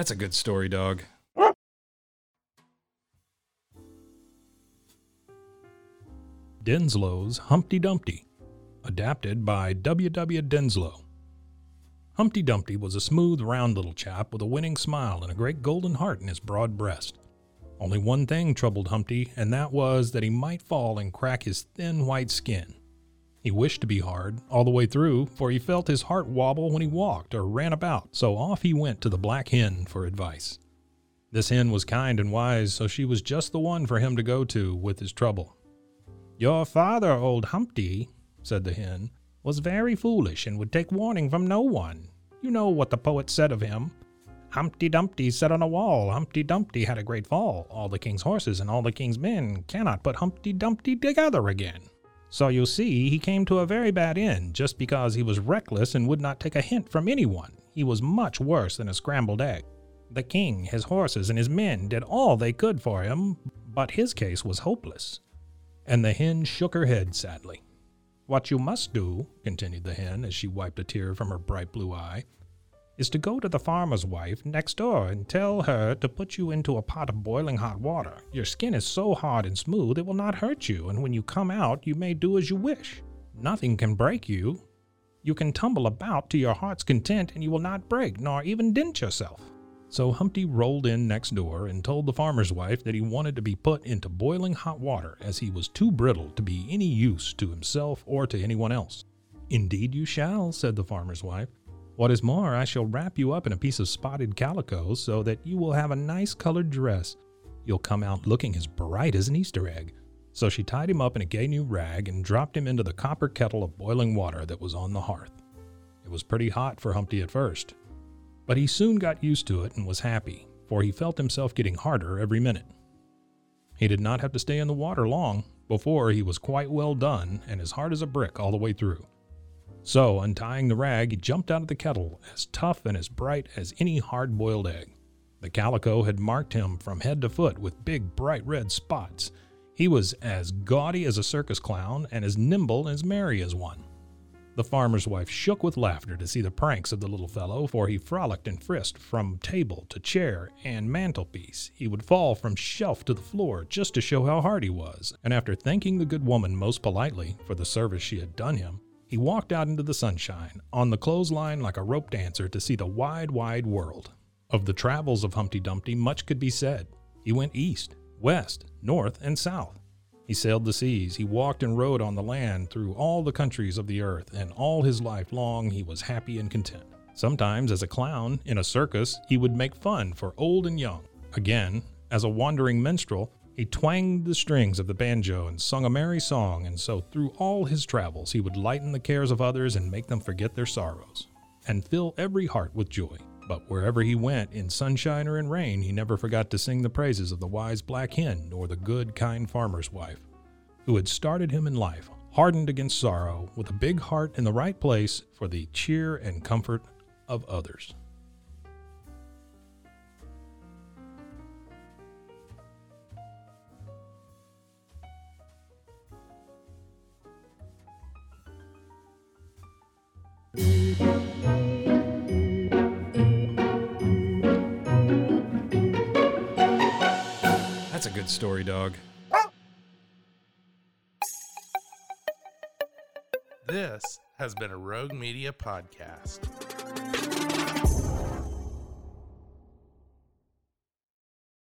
That's a good story dog. Denslow's Humpty Dumpty, adapted by W. W. Denslow. Humpty Dumpty was a smooth, round little chap with a winning smile and a great golden heart in his broad breast. Only one thing troubled Humpty, and that was that he might fall and crack his thin white skin. He wished to be hard all the way through, for he felt his heart wobble when he walked or ran about, so off he went to the Black Hen for advice. This hen was kind and wise, so she was just the one for him to go to with his trouble. Your father, old Humpty, said the hen, was very foolish and would take warning from no one. You know what the poet said of him. Humpty Dumpty sat on a wall, Humpty Dumpty had a great fall. All the king's horses and all the king's men cannot put Humpty Dumpty together again. So you see, he came to a very bad end just because he was reckless and would not take a hint from anyone. He was much worse than a scrambled egg. The king, his horses, and his men did all they could for him, but his case was hopeless. And the hen shook her head sadly. What you must do, continued the hen as she wiped a tear from her bright blue eye, is to go to the farmer's wife next door and tell her to put you into a pot of boiling hot water. Your skin is so hard and smooth it will not hurt you, and when you come out, you may do as you wish. Nothing can break you. You can tumble about to your heart's content, and you will not break, nor even dent yourself. So Humpty rolled in next door and told the farmer's wife that he wanted to be put into boiling hot water, as he was too brittle to be any use to himself or to anyone else. Indeed, you shall, said the farmer's wife. What is more, I shall wrap you up in a piece of spotted calico so that you will have a nice colored dress. You'll come out looking as bright as an Easter egg. So she tied him up in a gay new rag and dropped him into the copper kettle of boiling water that was on the hearth. It was pretty hot for Humpty at first, but he soon got used to it and was happy, for he felt himself getting harder every minute. He did not have to stay in the water long before he was quite well done and as hard as a brick all the way through. So, untying the rag, he jumped out of the kettle, as tough and as bright as any hard boiled egg. The calico had marked him from head to foot with big, bright red spots. He was as gaudy as a circus clown and as nimble and as merry as one. The farmer's wife shook with laughter to see the pranks of the little fellow, for he frolicked and frisked from table to chair and mantelpiece. He would fall from shelf to the floor just to show how hard he was, and after thanking the good woman most politely for the service she had done him, he walked out into the sunshine, on the clothesline like a rope dancer to see the wide, wide world. Of the travels of Humpty Dumpty, much could be said. He went east, west, north, and south. He sailed the seas, he walked and rode on the land through all the countries of the earth, and all his life long he was happy and content. Sometimes, as a clown in a circus, he would make fun for old and young. Again, as a wandering minstrel, he twanged the strings of the banjo and sung a merry song, and so through all his travels he would lighten the cares of others and make them forget their sorrows, and fill every heart with joy. But wherever he went, in sunshine or in rain, he never forgot to sing the praises of the wise black hen or the good, kind farmer's wife, who had started him in life, hardened against sorrow, with a big heart in the right place for the cheer and comfort of others. That's a good story, dog. This has been a Rogue Media podcast.